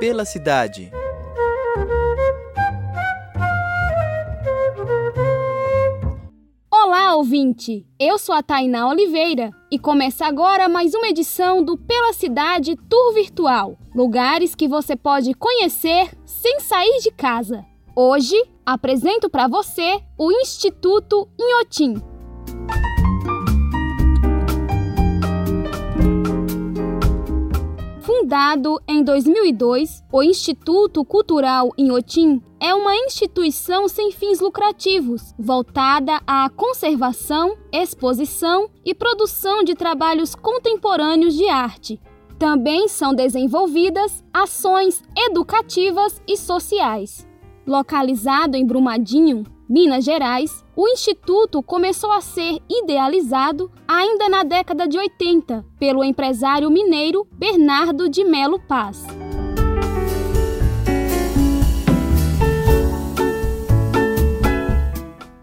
Pela cidade. Olá, ouvinte! Eu sou a Tainá Oliveira e começa agora mais uma edição do Pela Cidade Tour Virtual lugares que você pode conhecer sem sair de casa. Hoje, apresento para você o Instituto Inhotim. Fundado em 2002, o Instituto Cultural Inhotim é uma instituição sem fins lucrativos, voltada à conservação, exposição e produção de trabalhos contemporâneos de arte. Também são desenvolvidas ações educativas e sociais. Localizado em Brumadinho, Minas Gerais, o instituto começou a ser idealizado ainda na década de 80 pelo empresário mineiro Bernardo de Melo Paz.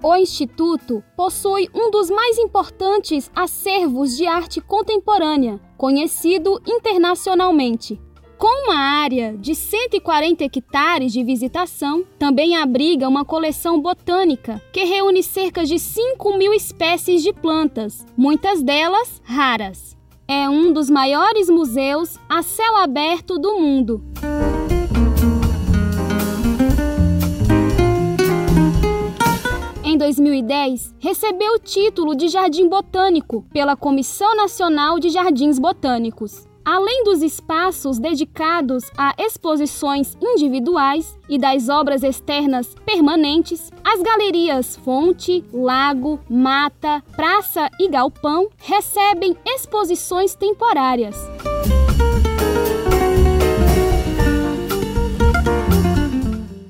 O Instituto possui um dos mais importantes acervos de arte contemporânea, conhecido internacionalmente, com uma área de 140 hectares de visitação, também abriga uma coleção botânica que reúne cerca de 5 mil espécies de plantas, muitas delas raras. É um dos maiores museus a céu aberto do mundo. Em 2010, recebeu o título de Jardim Botânico pela Comissão Nacional de Jardins Botânicos. Além dos espaços dedicados a exposições individuais e das obras externas permanentes, as galerias Fonte, Lago, Mata, Praça e Galpão recebem exposições temporárias.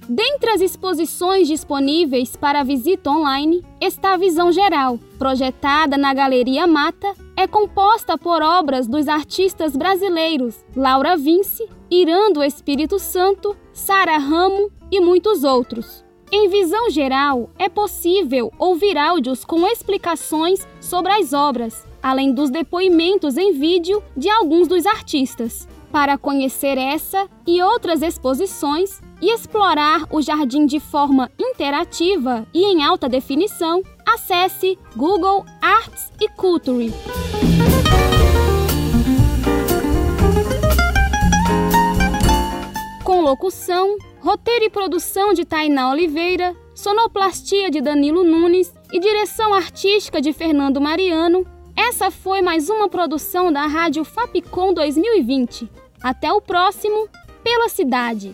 Dentre as exposições disponíveis para visita online está a Visão Geral, projetada na Galeria Mata, é composta por obras dos artistas brasileiros Laura Vince, Irando Espírito Santo, Sara Ramo e muitos outros. Em visão geral, é possível ouvir áudios com explicações sobre as obras, além dos depoimentos em vídeo de alguns dos artistas. Para conhecer essa e outras exposições e explorar o jardim de forma interativa e em alta definição, acesse Google Arts e Culture. Com locução, roteiro e produção de Tainá Oliveira, sonoplastia de Danilo Nunes e direção artística de Fernando Mariano, essa foi mais uma produção da Rádio Fapcom 2020. Até o próximo, pela cidade.